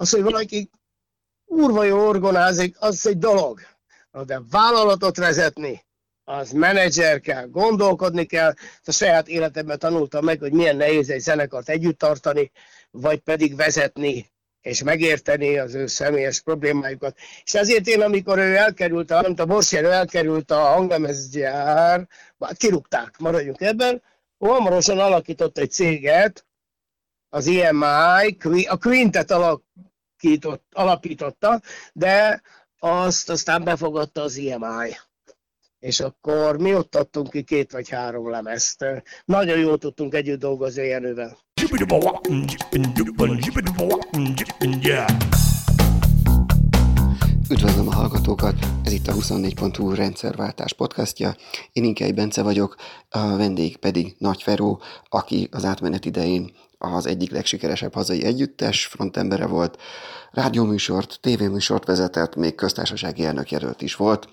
Az, hogy valaki kurva jó orgonázik, az egy dolog. De vállalatot vezetni, az menedzser kell, gondolkodni kell. A saját életemben tanultam meg, hogy milyen nehéz egy zenekart együtt tartani, vagy pedig vezetni, és megérteni az ő személyes problémájukat. És ezért én, amikor ő elkerült, a, a Borsján elkerült a hanglemezgyár, hát kirúgták, maradjunk ebben, hamarosan alakított egy céget, az EMI, a Quintet alakított, alapította, de azt aztán befogadta az EMI. És akkor mi ott adtunk ki két vagy három lemezt. Nagyon jól tudtunk együtt dolgozni Jenővel. Üdvözlöm a hallgatókat, ez itt a 24.hu rendszerváltás podcastja. Én Inkei Bence vagyok, a vendég pedig Nagy Feró, aki az átmenet idején az egyik legsikeresebb hazai együttes frontembere volt, rádióműsort, tévéműsort vezetett, még köztársasági elnök jelölt is volt,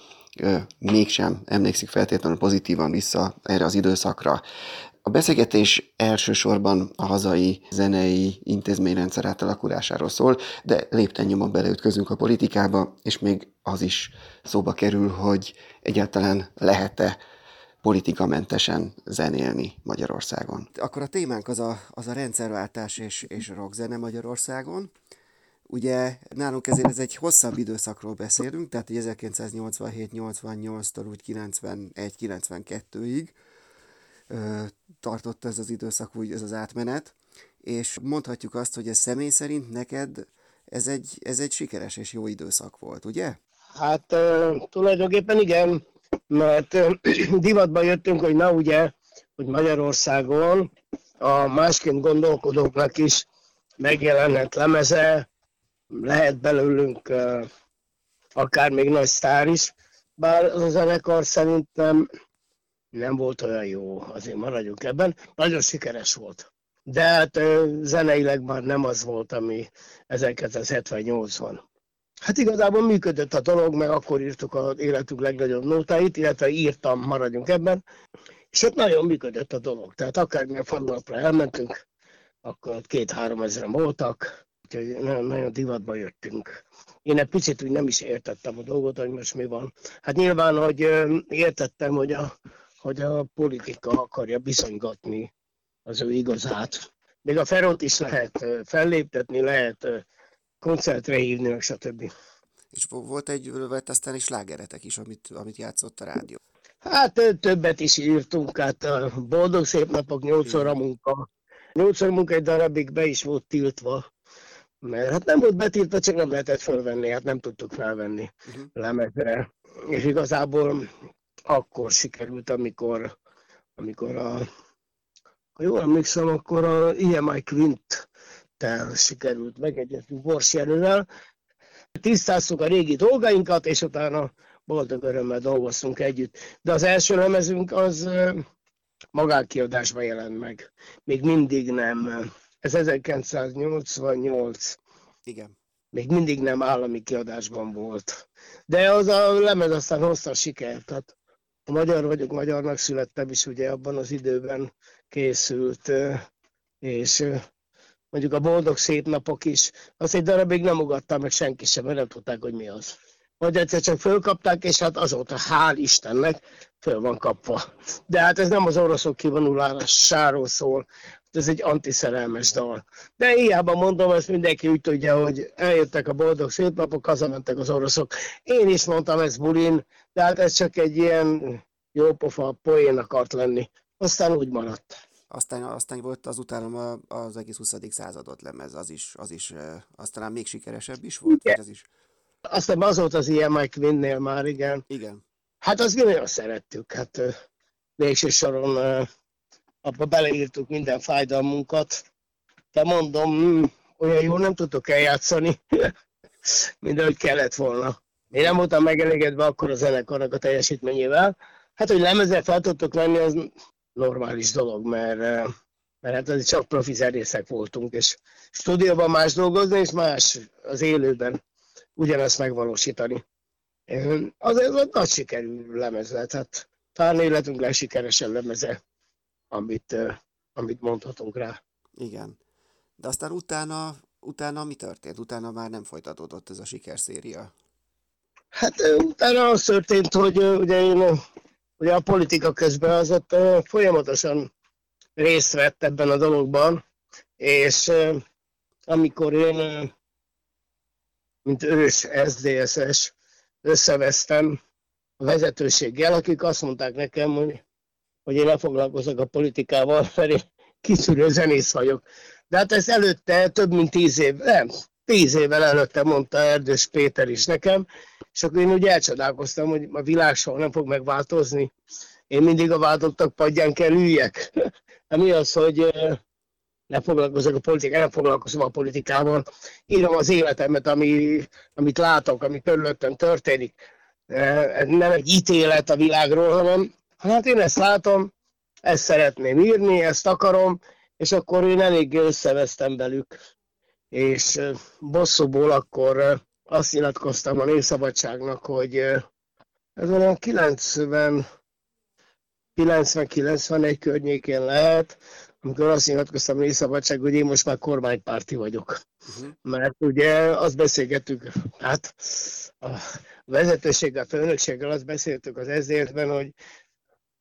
mégsem emlékszik feltétlenül pozitívan vissza erre az időszakra. A beszélgetés elsősorban a hazai zenei intézményrendszer átalakulásáról szól, de lépten nyomon beleütközünk a politikába, és még az is szóba kerül, hogy egyáltalán lehet-e politikamentesen zenélni Magyarországon. Akkor a témánk az a, az a rendszerváltás és, és rockzene Magyarországon. Ugye nálunk ezért ez egy hosszabb időszakról beszélünk, tehát 1987-88-tól úgy 91-92-ig tartott ez az időszak, úgy ez az átmenet, és mondhatjuk azt, hogy ez személy szerint neked ez egy, ez egy sikeres és jó időszak volt, ugye? Hát tulajdonképpen igen, mert divatba jöttünk, hogy na ugye, hogy Magyarországon a másként gondolkodóknak is megjelenhet lemeze, lehet belőlünk akár még nagy sztár is, bár az a zenekar szerintem nem volt olyan jó, azért maradjunk ebben. Nagyon sikeres volt. De hát zeneileg már nem az volt, ami 1978-ban. Hát igazából működött a dolog, meg akkor írtuk az életünk legnagyobb nótáit, illetve írtam, maradjunk ebben, és ott nagyon működött a dolog. Tehát akármilyen falunapra elmentünk, akkor két-három ezeren voltak, úgyhogy nagyon, nagyon divatba jöttünk. Én egy picit úgy nem is értettem a dolgot, hogy most mi van. Hát nyilván, hogy értettem, hogy a, hogy a politika akarja bizonygatni az ő igazát. Még a Feront is lehet felléptetni, lehet koncertre hívni, meg stb. És volt egy vett aztán is lágeretek is, amit, amit játszott a rádió. Hát többet is írtunk, hát a boldog szép napok, nyolc óra munka. Nyolc óra munka egy darabig be is volt tiltva, mert hát nem volt betiltva, csak nem lehetett felvenni, hát nem tudtuk felvenni uh-huh. lemezre. És igazából akkor sikerült, amikor, amikor a, ha jól emlékszem, akkor a EMI Quint tel sikerült megegyezni Bors Jenővel. Tisztáztuk a régi dolgainkat, és utána boldog örömmel dolgoztunk együtt. De az első lemezünk az magánkiadásban jelent meg. Még mindig nem. Ez 1988. Igen. Még mindig nem állami kiadásban volt. De az a lemez aztán hozta a sikert. Tehát a magyar vagyok, magyarnak születtem is ugye abban az időben készült, és mondjuk a boldog szép napok is, azt egy darabig nem ugattam meg senki sem, mert nem tudták, hogy mi az. Majd egyszer csak fölkapták, és hát azóta, hál' Istennek, föl van kapva. De hát ez nem az oroszok kivonulásáról szól, ez egy antiszerelmes dal. De hiába mondom, ezt mindenki úgy tudja, hogy eljöttek a boldog szép napok, hazamentek az oroszok. Én is mondtam ezt bulin, de hát ez csak egy ilyen jópofa poén akart lenni. Aztán úgy maradt. Aztán, aztán volt azután az egész 20. századot lemez, az is, az is aztán még sikeresebb is volt. Igen. Ez is. Aztán az volt az ilyen Mike Quinn-nél már, igen. Igen. Hát azt nagyon szerettük, hát végső soron abba beleírtuk minden fájdalmunkat. De mondom, mm, olyan jól nem tudtok eljátszani, mint ahogy kellett volna. Én nem voltam megelégedve akkor a zenekarnak a teljesítményével. Hát, hogy lemezzel fel tudtok lenni, az normális dolog, mert, eh, mert hát az csak profi zenészek voltunk, és stúdióban más dolgozni, és más az élőben ugyanezt megvalósítani. Az egy nagy sikerű lemez lett, hát talán életünk legsikeresebb lemeze, amit, eh, amit mondhatunk rá. Igen. De aztán utána utána mi történt? Utána már nem folytatódott ez a sikerszéria? Hát utána az történt, hogy ugye én ugye a politika közben az ott folyamatosan részt vett ebben a dologban, és amikor én, mint ős SZDSZ-es, összevesztem a vezetőséggel, akik azt mondták nekem, hogy, hogy én ne foglalkozok a politikával, mert én kiszűrő zenész vagyok. De hát ez előtte több mint tíz év, nem, tíz évvel előtte mondta Erdős Péter is nekem, és akkor én úgy elcsodálkoztam, hogy a világ soha nem fog megváltozni. Én mindig a váltottak padján kell üljek. Hát mi az, hogy nem foglalkozok a politikával, nem foglalkozom a politikával. Írom az életemet, ami, amit látok, ami körülöttem történik. Nem egy ítélet a világról, hanem hát én ezt látom, ezt szeretném írni, ezt akarom, és akkor én eléggé összevesztem velük. És bosszúból akkor azt nyilatkoztam a Népszabadságnak, hogy ez olyan 90 90-91 környékén lehet, amikor azt nyilatkoztam a Szabadság, hogy én most már kormánypárti vagyok. Uh-huh. Mert ugye azt beszélgettük, hát a vezetőséggel, a főnökséggel azt beszéltük az ezértben, hogy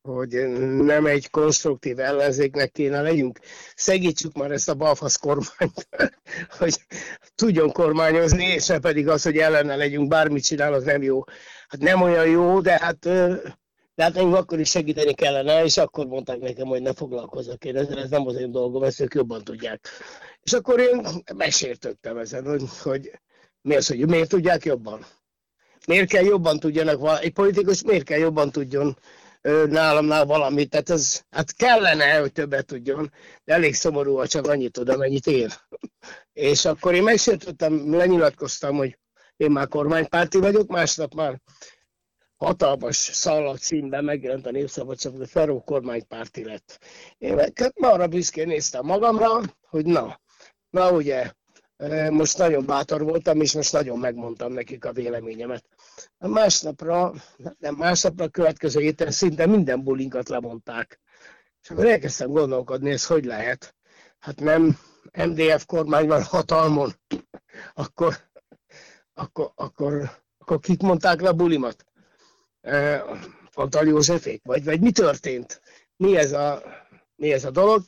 hogy nem egy konstruktív ellenzéknek kéne legyünk. Szegítsük már ezt a balfasz kormányt, hogy tudjon kormányozni, és ne pedig az, hogy ellene legyünk, bármit csinál, az nem jó. Hát nem olyan jó, de hát, de hát nekünk akkor is segíteni kellene, és akkor mondták nekem, hogy ne foglalkozzak én ezzel, ez nem az én dolgom, ezt ők jobban tudják. És akkor én megsértöttem ezen, hogy, hogy mi az, hogy miért tudják jobban? Miért kell jobban tudjanak, egy politikus miért kell jobban tudjon nálamnál valamit, tehát ez, hát kellene, hogy többet tudjon, de elég szomorú, ha csak annyit tud, amennyit ér. És akkor én megsértettem, lenyilatkoztam, hogy én már kormánypárti vagyok, másnap már hatalmas szallag címben megjelent a Népszabadság, hogy Feró kormánypárti lett. Én meg hát arra büszkén néztem magamra, hogy na, na ugye, most nagyon bátor voltam, és most nagyon megmondtam nekik a véleményemet. A másnapra, nem másnapra, a következő héten szinte minden bulinkat lemondták. És akkor elkezdtem gondolkodni, ez hogy lehet. Hát nem MDF kormány van hatalmon, akkor, akkor, akkor, akkor kik mondták le a bulimat? Antal Józsefék? Vagy, vagy mi történt? Mi ez a, mi ez a dolog?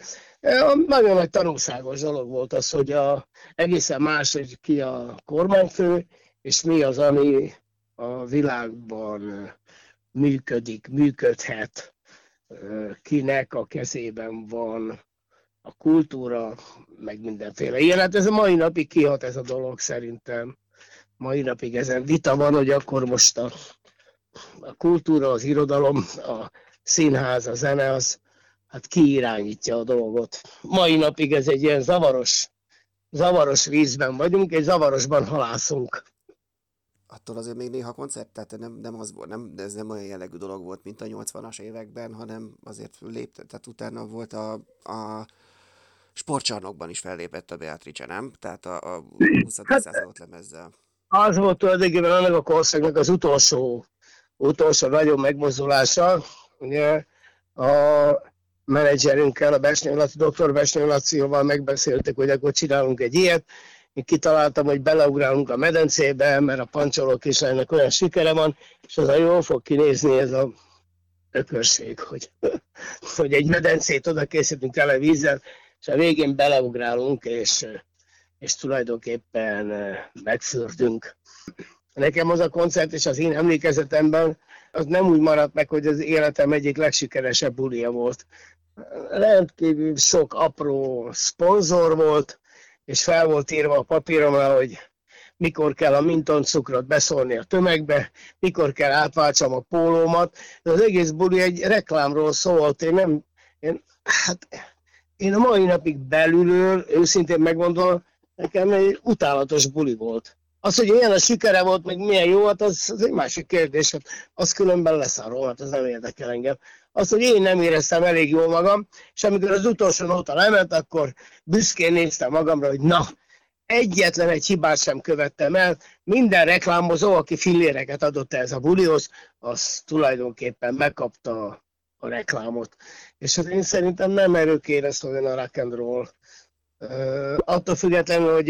Nagyon nagy tanulságos dolog volt az, hogy a, egészen más, hogy ki a kormányfő, és mi az, ami a világban működik, működhet, kinek a kezében van a kultúra, meg mindenféle ilyen. Hát ez a mai napig kihat ez a dolog szerintem. Mai napig ezen vita van, hogy akkor most a, a kultúra, az irodalom, a színház, a zene, az hát ki irányítja a dolgot. Mai napig ez egy ilyen zavaros, zavaros vízben vagyunk, egy zavarosban halászunk attól azért még néha koncert, tehát nem, nem az volt, nem, ez nem olyan jellegű dolog volt, mint a 80-as években, hanem azért lépte, tehát utána volt a, a sportcsarnokban is fellépett a Beatrice, nem? Tehát a, a 20. Hát, századot lemezzel. Az volt tulajdonképpen annak a korszaknak az utolsó, utolsó nagyon megmozdulása. Ugye a menedzserünkkel, a Besnyő Laci, dr. Besnyő Lacival megbeszéltek, hogy akkor csinálunk egy ilyet, én kitaláltam, hogy beleugrálunk a medencébe, mert a pancsoló kislánynak olyan sikere van, és az a jól fog kinézni ez a ökörség, hogy, hogy egy medencét oda készítünk tele vízzel, és a végén beleugrálunk, és, és tulajdonképpen megfürdünk. Nekem az a koncert, és az én emlékezetemben, az nem úgy maradt meg, hogy az életem egyik legsikeresebb bulia volt. Rendkívül sok apró szponzor volt, és fel volt írva a papíromra, hogy mikor kell a minton cukrot beszólni a tömegbe, mikor kell átváltsam a pólómat. De az egész buli egy reklámról szólt. Én nem, én, hát én a mai napig belülről, őszintén megmondom, nekem egy utálatos buli volt. Az, hogy ilyen a sikere volt, meg milyen jó, hát az, az egy másik kérdés. Hát az különben leszarom, hát az nem érdekel engem az, hogy én nem éreztem elég jól magam, és amikor az utolsó nóta lement, akkor büszkén néztem magamra, hogy na, egyetlen egy hibát sem követtem el, minden reklámozó, aki filléreket adott ez a bulihoz, az tulajdonképpen megkapta a reklámot. És hát én szerintem nem erők éreztem olyan a rock and roll. attól függetlenül, hogy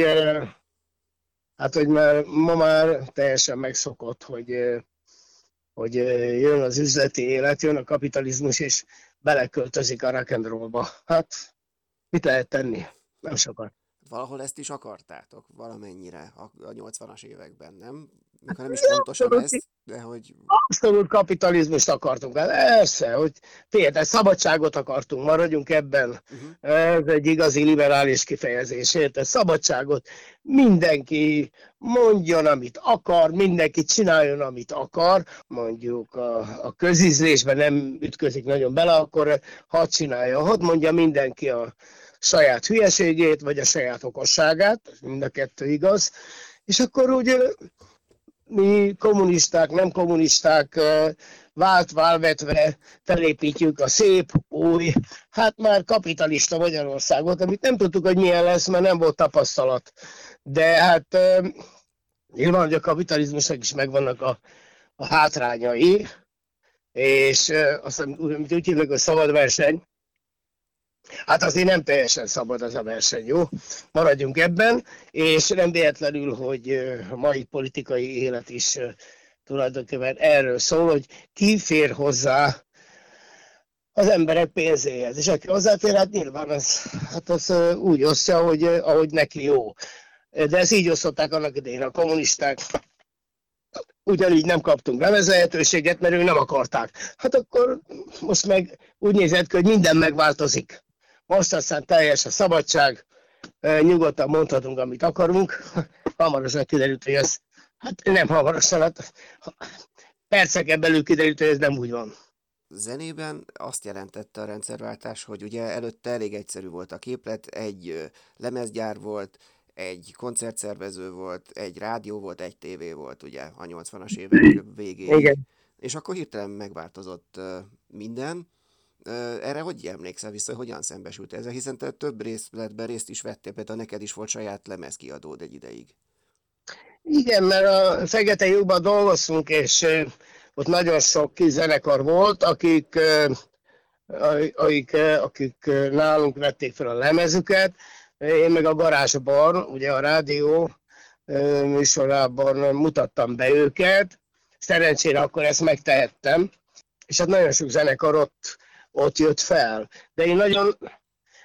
hát, hogy már, ma már teljesen megszokott, hogy, hogy jön az üzleti élet, jön a kapitalizmus, és beleköltözik a rock'n'rollba. Hát, mit lehet tenni? Nem sokat. Valahol ezt is akartátok, valamennyire a, a 80-as években, nem? Mikor nem is pontosan ez, de hogy... Abszolút kapitalizmust akartunk. Hát persze, hogy figyelj, szabadságot akartunk, maradjunk ebben. Uh-huh. Ez egy igazi liberális kifejezés, érted? Szabadságot. Mindenki mondjon, amit akar, mindenki csináljon, amit akar. Mondjuk a, a közízlésben nem ütközik nagyon bele, akkor hadd csinálja, hadd mondja mindenki a saját hülyeségét, vagy a saját okosságát, mind a kettő igaz, és akkor úgy mi kommunisták, nem kommunisták vált válvetve felépítjük a szép, új, hát már kapitalista Magyarországot, amit nem tudtuk, hogy milyen lesz, mert nem volt tapasztalat. De hát nyilván, hogy a kapitalizmusnak is megvannak a, a hátrányai, és azt úgy hívnak, hogy szabad verseny, Hát azért nem teljesen szabad az a verseny, jó? Maradjunk ebben, és nem véletlenül, hogy a mai politikai élet is tulajdonképpen erről szól, hogy ki fér hozzá az emberek pénzéhez. És aki hozzáfér, hát nyilván az, hát az úgy osztja, hogy, ahogy neki jó. De ezt így osztották annak idején a kommunisták. Ugyanígy nem kaptunk levezetőséget, mert ők nem akarták. Hát akkor most meg úgy nézett hogy minden megváltozik. Most aztán teljes a szabadság, nyugodtan mondhatunk, amit akarunk. Hamarosan kiderült, hogy ez, hát nem hamarosan, hát perceken belül kiderült, hogy ez nem úgy van. Zenében azt jelentette a rendszerváltás, hogy ugye előtte elég egyszerű volt a képlet, egy lemezgyár volt, egy koncertszervező volt, egy rádió volt, egy tévé volt, ugye, a 80-as évek végéig. Igen. És akkor hirtelen megváltozott minden, erre hogy emlékszel vissza, hogy hogyan szembesült ezzel? Hiszen te több részletben részt is vettél, például neked is volt saját lemezkiadód egy ideig. Igen, mert a Fekete Lyukban dolgoztunk, és ott nagyon sok kis zenekar volt, akik, akik, akik nálunk vették fel a lemezüket. Én meg a garázsban, ugye a rádió műsorában mutattam be őket. Szerencsére akkor ezt megtehettem. És hát nagyon sok zenekar ott ott jött fel. De én nagyon,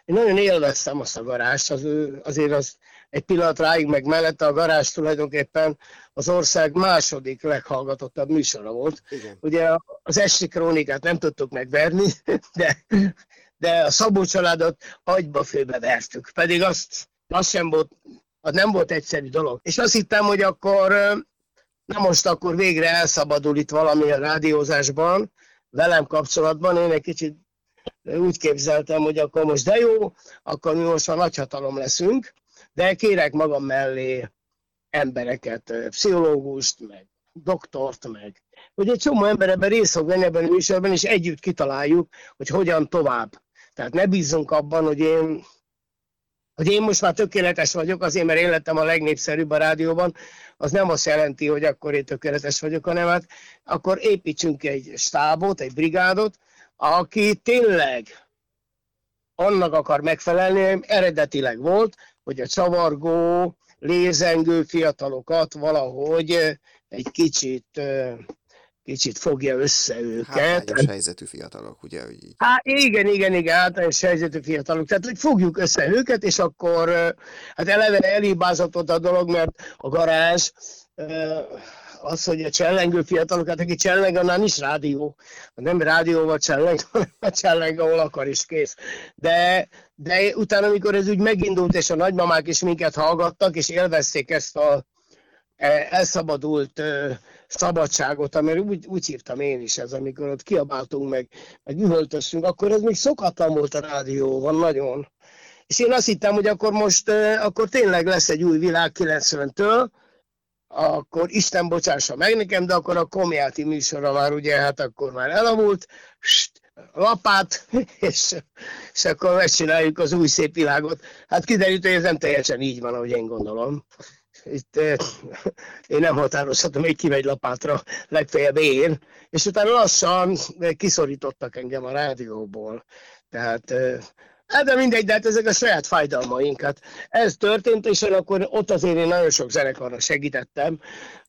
én nagyon élveztem azt a garást, az, azért az egy pillanat ráig meg mellette a garázs tulajdonképpen az ország második leghallgatottabb műsora volt. Igen. Ugye az esti krónikát nem tudtuk megverni, de, de a Szabó családot agyba főbe vertük. Pedig azt, azt sem volt, az nem volt egyszerű dolog. És azt hittem, hogy akkor, na most akkor végre elszabadul itt valami a rádiózásban, velem kapcsolatban. Én egy kicsit úgy képzeltem, hogy akkor most de jó, akkor mi most a nagyhatalom leszünk, de kérek magam mellé embereket, pszichológust, meg doktort, meg hogy egy csomó ember ebben részt fog venni ebben a műsorban, és együtt kitaláljuk, hogy hogyan tovább. Tehát ne bízzunk abban, hogy én, hogy én most már tökéletes vagyok, azért, mert én lettem a legnépszerűbb a rádióban, az nem azt jelenti, hogy akkor én tökéletes vagyok, hanem hát akkor építsünk egy stábot, egy brigádot, aki tényleg annak akar megfelelni, eredetileg volt, hogy a csavargó, lézengő fiatalokat valahogy egy kicsit kicsit fogja össze őket. Hátrányos helyzetű fiatalok, ugye? Hogy így. Há, igen, igen, igen, hátrányos helyzetű fiatalok. Tehát, hogy fogjuk össze őket, és akkor hát eleve elhibázott a dolog, mert a garázs az, hogy a csellengő fiatalokat, aki cselleng, annál nincs rádió. Nem rádióval cselleng, hanem a cselleng, ahol akar is kész. De, de utána, amikor ez úgy megindult, és a nagymamák is minket hallgattak, és élvezték ezt a elszabadult szabadságot, amire úgy, úgy hívtam én is ez, amikor ott kiabáltunk meg, meg üvöltöztünk, akkor ez még szokatlan volt a rádióban, nagyon. És én azt hittem, hogy akkor most, akkor tényleg lesz egy új világ 90-től, akkor Isten bocsássa meg nekem, de akkor a komjáti műsora már ugye, hát akkor már elavult, lapát, és, és akkor megcsináljuk az új szép világot. Hát kiderült, hogy ez nem teljesen így van, ahogy én gondolom. Itt eh, én nem határozhatom, hogy kimegy lapátra, legfeljebb én. És utána lassan kiszorítottak engem a rádióból. Tehát eh, Hát de mindegy, de hát ezek a saját fájdalmainkat. Ez történt, és akkor ott azért én nagyon sok zenekarnak segítettem,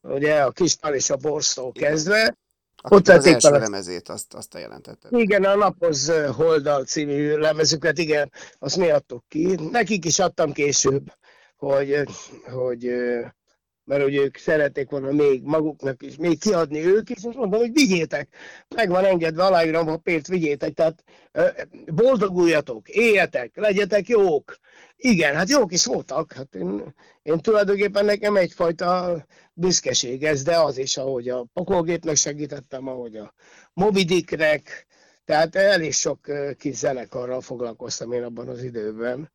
ugye a Kispál és a Borsztól kezdve. Aki ott az első lemezét, azt, azt te jelentetted. Igen, a Napoz Holdal című lemezüket, igen, azt mi adtuk ki. Nekik is adtam később, hogy, hogy mert hogy ők szerették volna még maguknak is, még kiadni ők is, és mondom, hogy vigyétek, meg van engedve, aláírom a pénzt, vigyétek, tehát boldoguljatok, éljetek, legyetek jók. Igen, hát jók is voltak, hát én, én tulajdonképpen nekem egyfajta büszkeség ez, de az is, ahogy a pokolgépnek segítettem, ahogy a Mobidiknek, tehát elég sok kis zenekarral foglalkoztam én abban az időben.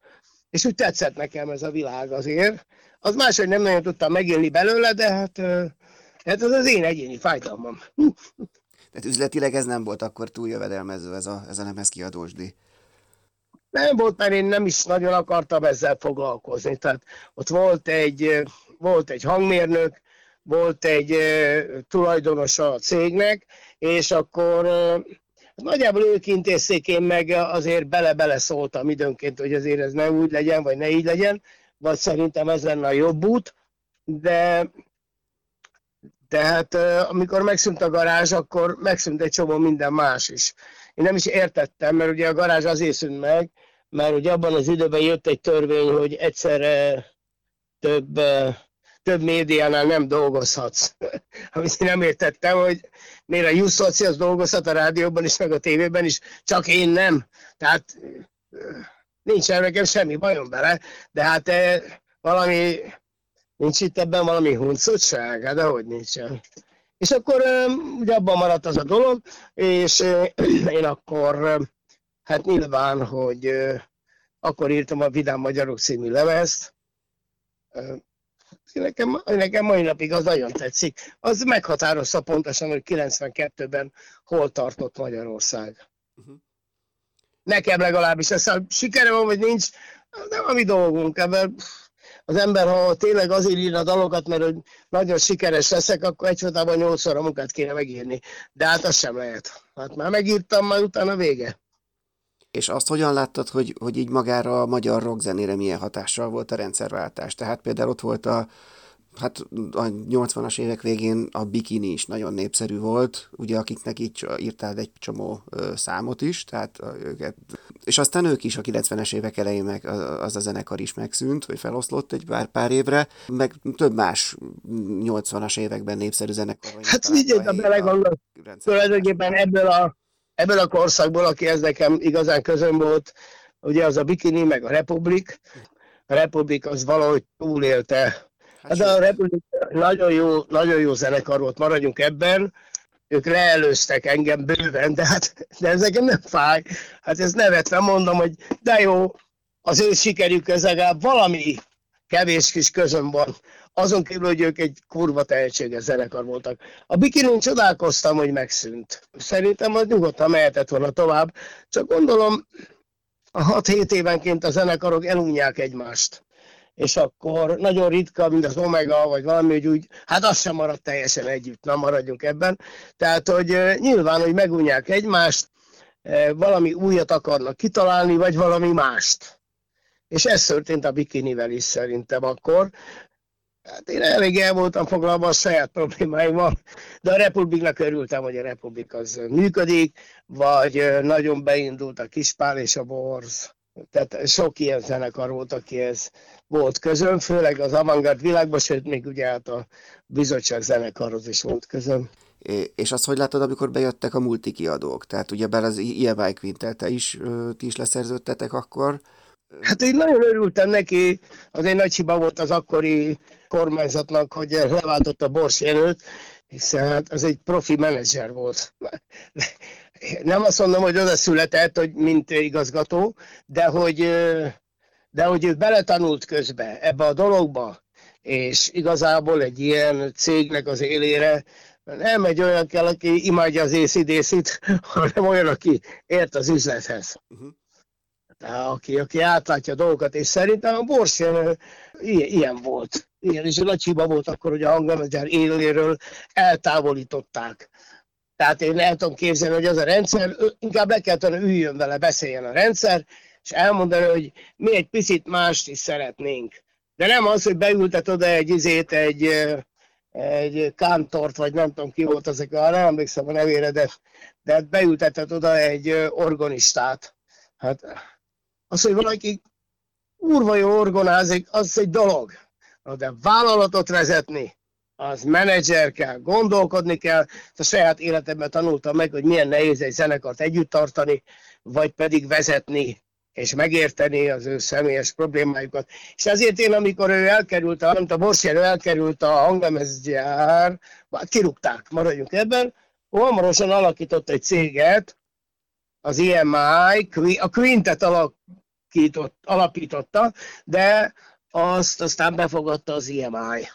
És úgy tetszett nekem ez a világ azért, az máshogy nem nagyon tudtam megélni belőle, de hát, hát az az én egyéni fájdalmam. Tehát üzletileg ez nem volt akkor túl jövedelmező, ez a, ez a lemez kiadósdi? Nem volt, mert én nem is nagyon akartam ezzel foglalkozni. Tehát ott volt egy, volt egy hangmérnök, volt egy tulajdonos a cégnek, és akkor nagyjából ők intézték, én meg azért bele-bele szóltam időnként, hogy azért ez ne úgy legyen, vagy ne így legyen, vagy szerintem ez lenne a jobb út, de tehát amikor megszűnt a garázs, akkor megszűnt egy csomó minden más is. Én nem is értettem, mert ugye a garázs azért szűnt meg, mert ugye abban az időben jött egy törvény, hogy egyszerre több, több médiánál nem dolgozhatsz. Amit én nem értettem, hogy miért a Jussoci az dolgozhat a rádióban is, meg a tévében is, csak én nem. Tehát nincsen nekem semmi bajom bele, de hát eh, valami, nincs itt ebben valami huncutság, hát hogy nincsen. És akkor ugye abban maradt az a dolog, és én akkor, hát nyilván, hogy akkor írtam a Vidám Magyarok című lemezt, nekem, nekem mai napig az nagyon tetszik. Az meghatározza pontosan, hogy 92-ben hol tartott Magyarország. Uh-huh. Nekem legalábbis ez a sikere van, vagy nincs, nem a mi dolgunk. Ebben az ember, ha tényleg azért ír a dalokat, mert hogy nagyon sikeres leszek, akkor egyfolytában nyolcszor a munkát kéne megírni. De hát az sem lehet. Hát már megírtam, majd utána vége. És azt hogyan láttad, hogy, hogy így magára a magyar rockzenére milyen hatással volt a rendszerváltás? Tehát például ott volt a, hát a 80-as évek végén a bikini is nagyon népszerű volt, ugye akiknek így írtál egy csomó ö, számot is, tehát őket, és aztán ők is a 90-es évek elején meg az a zenekar is megszűnt, vagy feloszlott egy pár, pár évre, meg több más 80-as években népszerű zenekar. Hát figyelj, a belegondolsz, tulajdonképpen ebből a, ebből a korszakból, aki ez nekem igazán közön volt, ugye az a Bikini, meg a Republik, a Republik az valahogy túlélte Hát de a Republic nagyon jó, nagyon jó zenekar volt, maradjunk ebben. Ők leelőztek engem bőven, de hát de ez nekem nem fáj. Hát ez nevetve mondom, hogy de jó, az ő sikerük ez legalább valami kevés kis közön van. Azon kívül, hogy ők egy kurva tehetséges zenekar voltak. A Bikinin csodálkoztam, hogy megszűnt. Szerintem az nyugodtan mehetett volna tovább. Csak gondolom, a 6-7 évenként a zenekarok elunják egymást és akkor nagyon ritka, mint az Omega, vagy valami, hogy úgy, hát az sem maradt teljesen együtt, na maradjunk ebben. Tehát, hogy nyilván, hogy megunják egymást, valami újat akarnak kitalálni, vagy valami mást. És ez történt a bikinivel is szerintem akkor. Hát én elég el voltam foglalva a saját problémáimmal, de a Republiknak örültem, hogy a Republik az működik, vagy nagyon beindult a Kispál és a Borz tehát sok ilyen zenekar volt, akihez volt közöm, főleg az avantgard világban, sőt, még ugye hát a bizottság zenekarhoz is volt közöm. És azt hogy látod, amikor bejöttek a multikiadók? Tehát ugye bár az EMI Quintel, te is, ti is leszerződtetek akkor? Hát én nagyon örültem neki, az egy nagy hiba volt az akkori kormányzatnak, hogy leváltott a Bors jelölt, hiszen hát az egy profi menedzser volt nem azt mondom, hogy oda született, hogy mint igazgató, de hogy, de hogy ő beletanult közbe ebbe a dologba, és igazából egy ilyen cégnek az élére nem egy olyan kell, aki imádja az észidészit, hanem olyan, aki ért az üzlethez. Uh-huh. Aki, aki átlátja a dolgokat, és szerintem a Bors ilyen, ilyen volt. Ilyen is nagy hiba volt akkor, hogy a hangmenedzser éléről eltávolították tehát én el tudom képzelni, hogy az a rendszer, inkább le kellett volna üljön vele, beszéljen a rendszer, és elmondani, hogy mi egy picit mást is szeretnénk. De nem az, hogy beültet oda egy izét, egy, egy kántort, vagy nem tudom ki volt azok, nem emlékszem a nevére, de, de beültetett oda egy organistát. Hát az, hogy valaki úrva jó orgonázik, az egy dolog. De vállalatot vezetni, az menedzser kell, gondolkodni kell. A saját életemben tanultam meg, hogy milyen nehéz egy zenekart együtt tartani, vagy pedig vezetni, és megérteni az ő személyes problémájukat. És ezért én, amikor ő elkerült, a, a Borsjáró elkerült a hanglemezgyár, hát kirúgták, maradjunk ebben, hamarosan alakított egy céget, az EMI, a Quintet alakított, alapította, de azt aztán befogadta az EMI.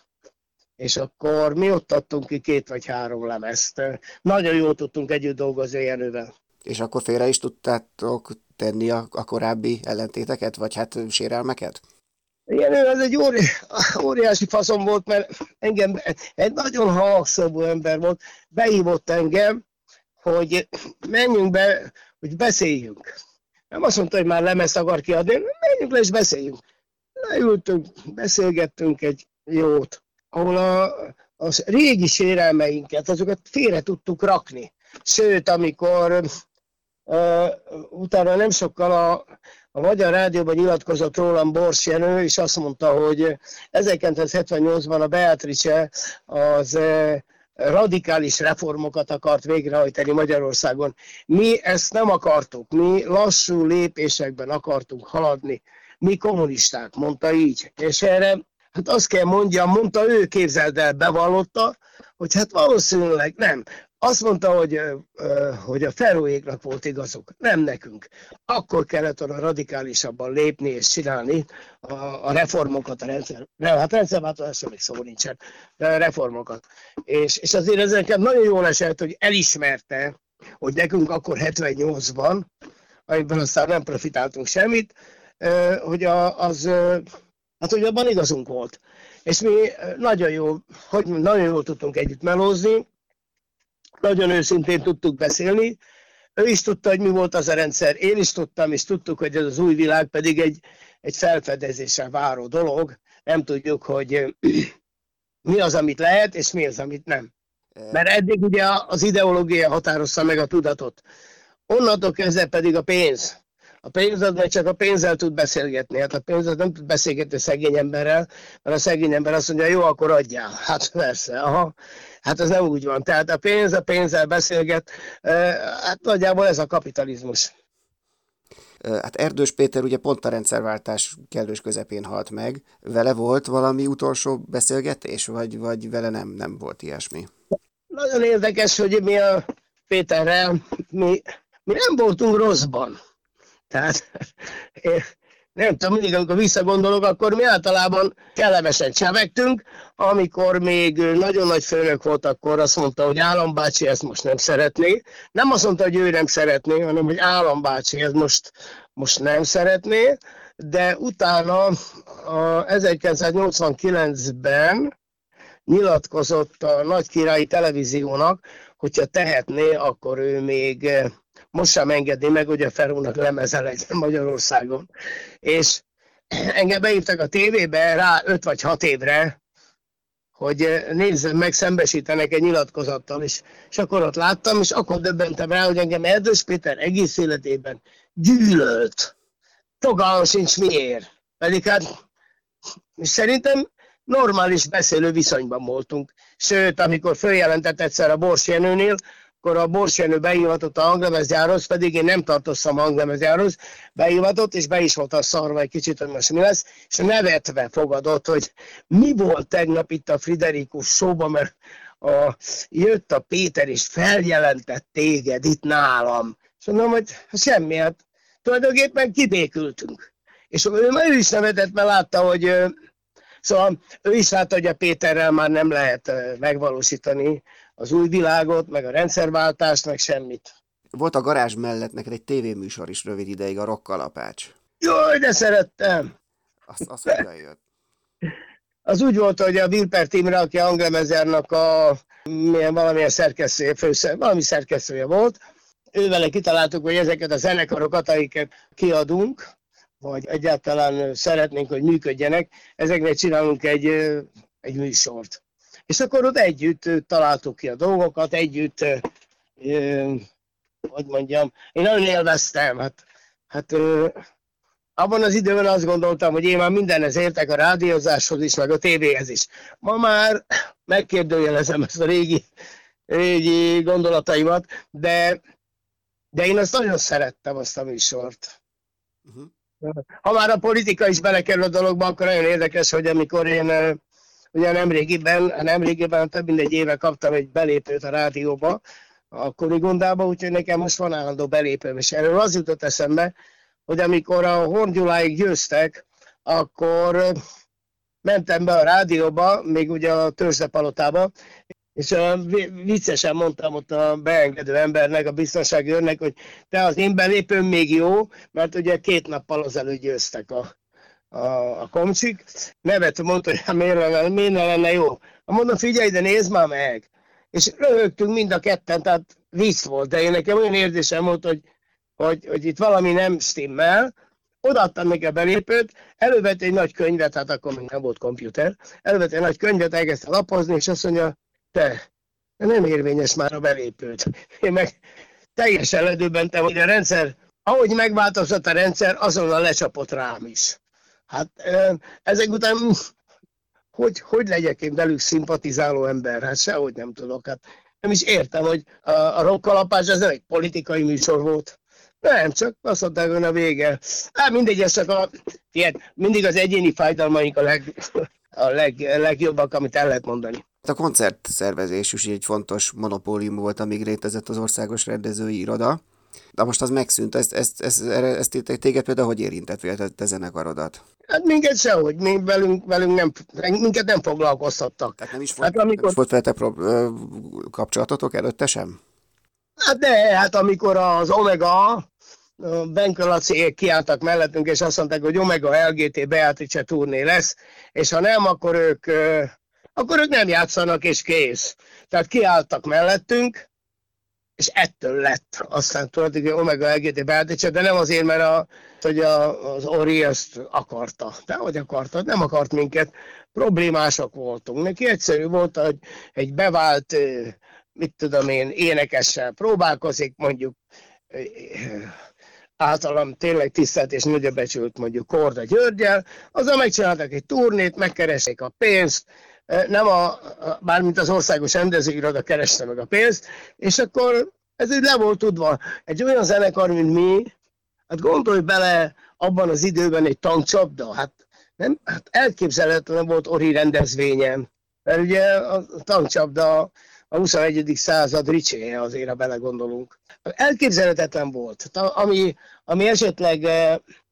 És akkor mi ott adtunk ki két vagy három lemezt. Nagyon jól tudtunk együtt dolgozni Jenővel. És akkor félre is tudtátok tenni a, a korábbi ellentéteket, vagy hát sérelmeket? Jenő az egy óri, óriási faszom volt, mert engem egy nagyon halkszabú ember volt, behívott engem, hogy menjünk be, hogy beszéljünk. Nem azt mondta, hogy már lemezt akar kiadni, menjünk le és beszéljünk. Leültünk, beszélgettünk egy jót, ahol a, a régi sérelmeinket, azokat félre tudtuk rakni. Sőt, amikor uh, utána nem sokkal a, a Magyar Rádióban nyilatkozott rólam Bors Jenő, és azt mondta, hogy 1978-ban a Beatrice az radikális reformokat akart végrehajtani Magyarországon. Mi ezt nem akartuk, mi lassú lépésekben akartunk haladni. Mi kommunisták, mondta így. És erre, hát azt kell mondjam, mondta ő, képzeld el, bevallotta, hogy hát valószínűleg nem. Azt mondta, hogy, hogy a ferróéknak volt igazuk, nem nekünk. Akkor kellett volna radikálisabban lépni és csinálni a, a reformokat, a rendszer, hát rendszerváltozásra még szó nincsen, de reformokat. És, és azért ez nekem nagyon jól esett, hogy elismerte, hogy nekünk akkor 78-ban, amiben aztán nem profitáltunk semmit, hogy a, az, hát hogy abban igazunk volt. És mi nagyon jó, hogy nagyon jól tudtunk együtt melózni, nagyon őszintén tudtuk beszélni. Ő is tudta, hogy mi volt az a rendszer, én is tudtam, és tudtuk, hogy ez az új világ pedig egy, egy felfedezéssel váró dolog. Nem tudjuk, hogy mi az, amit lehet, és mi az, amit nem. Mert eddig ugye az ideológia határozta meg a tudatot. Onnantól kezdve pedig a pénz. A pénz az meg csak a pénzzel tud beszélgetni. Hát a pénz az nem tud beszélgetni a szegény emberrel, mert a szegény ember azt mondja, jó, akkor adjál. Hát persze, aha. Hát ez nem úgy van. Tehát a pénz a pénzzel beszélget. Hát nagyjából ez a kapitalizmus. Hát Erdős Péter ugye pont a rendszerváltás kellős közepén halt meg. Vele volt valami utolsó beszélgetés, vagy, vagy vele nem, nem volt ilyesmi? Nagyon érdekes, hogy mi a Péterrel, mi, mi nem voltunk rosszban. Tehát nem tudom, mindig amikor visszagondolok, akkor mi általában kellemesen csevegtünk, amikor még nagyon nagy főnök volt, akkor azt mondta, hogy állambácsi ezt most nem szeretné. Nem azt mondta, hogy ő nem szeretné, hanem hogy állambácsi ezt most, most nem szeretné, de utána a 1989-ben nyilatkozott a nagy királyi televíziónak, hogyha tehetné, akkor ő még most sem engedni meg, hogy a Ferónak lemeze legyen Magyarországon. És engem beírtak a tévébe rá 5 vagy 6 évre, hogy nézzem meg, szembesítenek egy nyilatkozattal, és, és akkor ott láttam, és akkor döbbentem rá, hogy engem Erdős Péter egész életében gyűlölt. Fogalmam sincs miért. Pedig hát és szerintem normális beszélő viszonyban voltunk. Sőt, amikor följelentett egyszer a Bors Jenőnél, akkor a Borsjenő behivatott a hanglemezgyárhoz, pedig én nem tartoztam a hanglemezgyárhoz, behivatott, és be is volt a szarva egy kicsit, hogy most mi lesz, és nevetve fogadott, hogy mi volt tegnap itt a Friderikus showban, mert a, jött a Péter, és feljelentett téged itt nálam. És mondom, hogy semmi, hát tulajdonképpen kibékültünk. És ő, ő is nevetett, mert látta, hogy Szóval ő is látta, hogy a Péterrel már nem lehet megvalósítani az új világot, meg a rendszerváltást, meg semmit. Volt a garázs mellett neked egy tévéműsor is rövid ideig, a Rokkalapács. Jaj, de szerettem! Azt, azt hogyan jött? Az úgy volt, hogy a Wilper Timre, aki Anglemezernak a milyen, valamilyen szerkesztője, főszer, valami szerkesztője volt, ővele kitaláltuk, hogy ezeket a zenekarokat, amiket kiadunk, vagy egyáltalán szeretnénk, hogy működjenek, ezeknek csinálunk egy, egy műsort. És akkor ott együtt találtuk ki a dolgokat, együtt, hogy mondjam, én nagyon élveztem, hát, hát abban az időben azt gondoltam, hogy én már mindenhez értek a rádiózáshoz is, meg a tévéhez is. Ma már megkérdőjelezem ezt a régi, régi gondolataimat, de, de én azt nagyon szerettem, azt a műsort. Uh-huh. Ha már a politika is belekerül a dologba, akkor nagyon érdekes, hogy amikor én ugye nemrégiben, nemrégiben több mint egy éve kaptam egy belépőt a rádióba, a Kurigundába, úgyhogy nekem most van állandó belépőm, és erről az jutott eszembe, hogy amikor a Horngyuláig győztek, akkor mentem be a rádióba, még ugye a Törzsepalotába, és viccesen mondtam ott a beengedő embernek, a biztonsági őrnek, hogy te az én belépőm még jó, mert ugye két nappal azelőtt győztek a, a, a komcsik. Nevet mondta, hogy hát miért lenne, miért lenne jó. Mondom, figyelj, de nézd már meg. És röhögtünk mind a ketten, tehát vicc volt, de én nekem olyan érzésem volt, hogy hogy, hogy itt valami nem stimmel, odaadtam neki a belépőt, elővett egy nagy könyvet, hát akkor még nem volt komputer, elővett egy nagy könyvet, elkezdte lapozni, és azt mondja, te, nem érvényes már a belépőt. Én meg teljesen ledöbbentem, hogy a rendszer, ahogy megváltozott a rendszer, azonnal lecsapott rám is. Hát ezek után hogy, hogy legyek én velük szimpatizáló ember? Hát sehogy nem tudok. Hát nem is értem, hogy a, a rokkalapás ez nem egy politikai műsor volt. Nem, csak azt mondták, hogy a vége. Hát mindegy, ez a, ilyen, mindig az egyéni fájdalmaink a, leg, a leg, legjobbak, amit el lehet mondani. A koncertszervezés is egy fontos monopólium volt, amíg létezett az országos rendezői iroda. De most az megszűnt, ezt, ezt, ezt, ezt, ezt téged például hogy érintett véletlenül te zenekarodat? Hát minket sehogy, mi velünk, velünk nem, minket nem foglalkoztattak. Tehát nem is volt, hát, amikor... nem is volt veletek kapcsolatotok előtte sem? Hát de, hát amikor az Omega Benkel Laci kiálltak mellettünk, és azt mondták, hogy Omega LGT Beatrice turné lesz, és ha nem, akkor ők, akkor ők nem játszanak, és kész. Tehát kiálltak mellettünk, és ettől lett. Aztán hogy Omega LGT Beatrice, de nem azért, mert a, hogy a, az Ori ezt akarta. De hogy akarta, nem akart minket. Problémások voltunk. Neki egyszerű volt, hogy egy bevált, mit tudom én, énekessel próbálkozik, mondjuk általam tényleg tisztelt és nagyobb becsült mondjuk Korda Györgyel, azzal megcsináltak egy turnét, megkeresték a pénzt, nem a, bármint az országos rendezőiroda kereste meg a pénzt, és akkor ez így le volt tudva. Egy olyan zenekar, mint mi, hát gondolj bele abban az időben egy tankcsapda, hát, nem, hát elképzelhetetlen volt Ori rendezvényen, mert ugye a tankcsapda a 21. század ricséje azért, ha belegondolunk. Elképzelhetetlen volt. Ami, ami esetleg,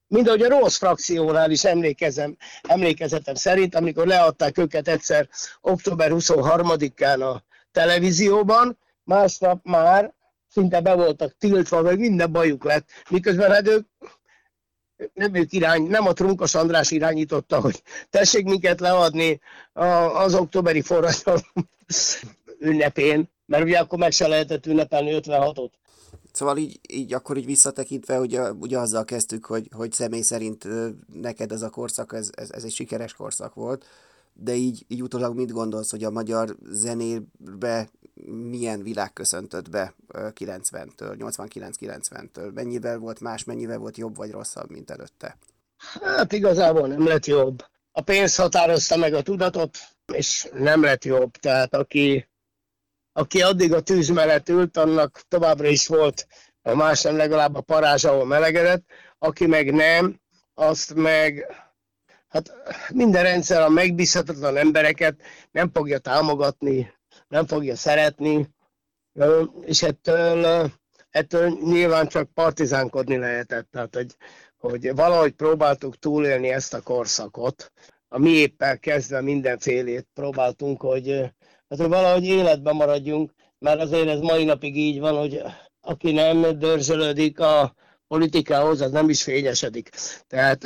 mint ahogy a rossz frakciónál is emlékezem, emlékezetem szerint, amikor leadták őket egyszer október 23-án a televízióban, másnap már szinte be voltak tiltva, meg minden bajuk lett, miközben hát ők nem ők irány, nem a Trunkos András irányította, hogy tessék minket leadni az októberi forradalom ünnepén, mert ugye akkor meg se lehetett ünnepelni 56-ot. Szóval így, így akkor így visszatekintve, ugye, ugye azzal kezdtük, hogy, hogy személy szerint neked ez a korszak, ez, ez, ez egy sikeres korszak volt, de így, így utólag mit gondolsz, hogy a magyar zenébe milyen világ köszöntött be 90-től, 89-90-től? Mennyivel volt más, mennyivel volt jobb vagy rosszabb, mint előtte? Hát igazából nem lett jobb. A pénz határozta meg a tudatot, és nem lett jobb. Tehát aki, aki addig a tűz mellett ült, annak továbbra is volt más nem legalább a parázs, ahol melegedett, aki meg nem, azt meg hát minden rendszer a megbízhatatlan embereket nem fogja támogatni, nem fogja szeretni, és ettől, ettől nyilván csak partizánkodni lehetett, tehát hogy, hogy valahogy próbáltuk túlélni ezt a korszakot, a mi éppen kezdve mindenfélét próbáltunk, hogy, hát, hogy valahogy életben maradjunk, mert azért ez mai napig így van, hogy aki nem dörzsölődik a politikához, az nem is fényesedik. Tehát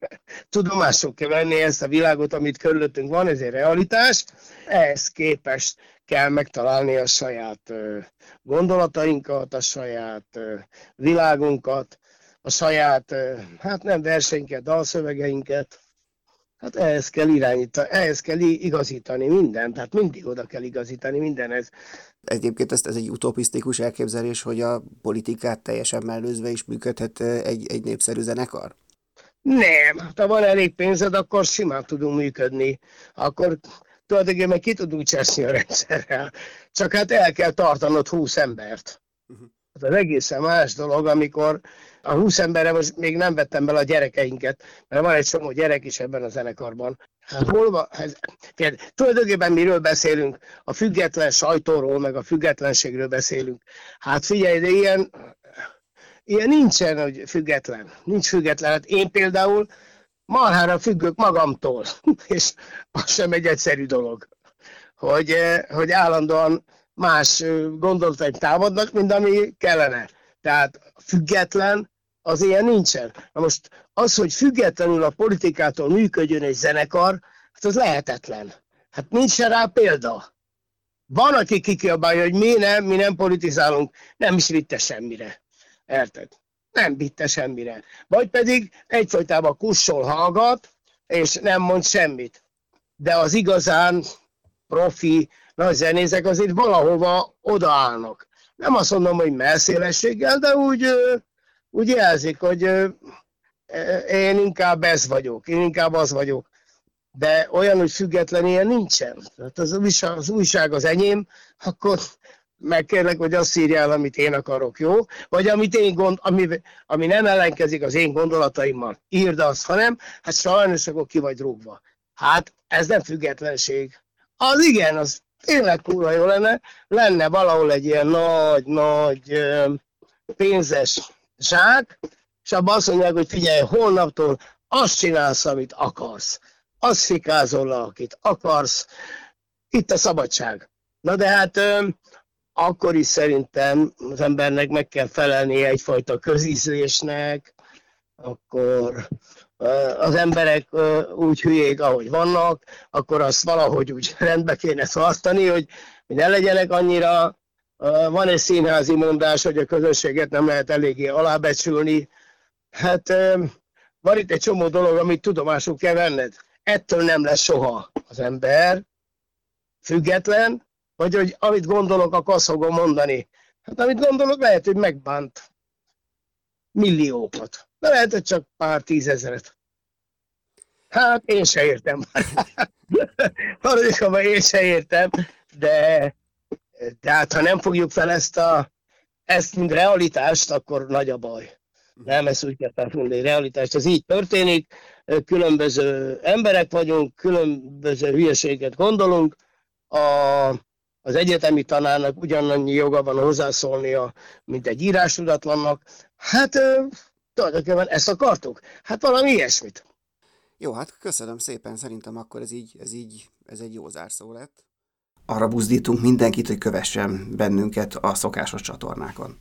tudomásul kell venni ezt a világot, amit körülöttünk van, ez egy realitás, ehhez képest kell megtalálni a saját gondolatainkat, a saját világunkat, a saját, hát nem versenyket, dalszövegeinket, Hát ehhez kell irányítani, ehhez kell igazítani mindent, tehát mindig oda kell igazítani mindenhez. Egyébként ez, ez egy utopisztikus elképzelés, hogy a politikát teljesen mellőzve is működhet egy, egy népszerű zenekar? Nem, ha van elég pénzed, akkor simán tudunk működni. Akkor tulajdonképpen ki tudunk cseszni a rendszerrel. Csak hát el kell tartanod 20 embert. Uh-huh. Hát az egészen más dolog, amikor a 20 emberre most még nem vettem bele a gyerekeinket, mert van egy csomó gyerek is ebben a zenekarban. Hát hol van? Ez, hát, tulajdonképpen miről beszélünk? A független sajtóról, meg a függetlenségről beszélünk. Hát figyelj, de ilyen, ilyen nincsen, hogy független. Nincs független. Hát én például marhára függök magamtól, és az sem egy egyszerű dolog, hogy, hogy állandóan más gondolataim támadnak, mint ami kellene. Tehát független, az ilyen nincsen. Na most az, hogy függetlenül a politikától működjön egy zenekar, hát az lehetetlen. Hát nincs rá példa. Van, aki kikiabálja, hogy mi nem, mi nem politizálunk, nem is vitte semmire. Érted? Nem vitte semmire. Vagy pedig egyfolytában kussol, hallgat, és nem mond semmit. De az igazán profi nagy zenészek azért valahova odaállnak. Nem azt mondom, hogy melszélességgel, de úgy, úgy jelzik, hogy én inkább ez vagyok, én inkább az vagyok. De olyan, hogy független ilyen nincsen. Tehát az, az újság az enyém, akkor megkérlek, hogy azt írjál, amit én akarok, jó? Vagy amit én gond, ami, ami nem ellenkezik az én gondolataimmal. Írd azt, hanem, hát sajnos akkor ki vagy rúgva. Hát ez nem függetlenség. Az igen, az tényleg kurva jó lenne, lenne valahol egy ilyen nagy-nagy pénzes zsák, és abban azt mondják, hogy figyelj, holnaptól azt csinálsz, amit akarsz. Azt fikázol le, akit akarsz. Itt a szabadság. Na de hát akkor is szerintem az embernek meg kell felelnie egyfajta közízlésnek, akkor az emberek úgy hülyék, ahogy vannak, akkor azt valahogy úgy rendbe kéne tartani, hogy, hogy ne legyenek annyira, van egy színházi mondás, hogy a közösséget nem lehet eléggé alábecsülni. Hát van itt egy csomó dolog, amit tudomásul kell venned. Ettől nem lesz soha az ember független, vagy hogy amit gondolok, akkor azt fogom mondani. Hát amit gondolok, lehet, hogy megbánt milliókat. De lehet, hogy csak pár tízezeret. Hát én se értem. Valójában én se értem, de tehát ha nem fogjuk fel ezt a ezt mint realitást, akkor nagy a baj. Nem, ezt úgy kell felfogni, realitást. Ez így történik, különböző emberek vagyunk, különböző hülyeséget gondolunk. A, az egyetemi tanárnak ugyanannyi joga van hozzászólnia, mint egy írástudatlannak. Hát tulajdonképpen ezt akartuk? Hát valami ilyesmit. Jó, hát köszönöm szépen, szerintem akkor ez így, ez így, ez egy jó zárszó lett. Arra buzdítunk mindenkit, hogy kövessen bennünket a szokásos csatornákon.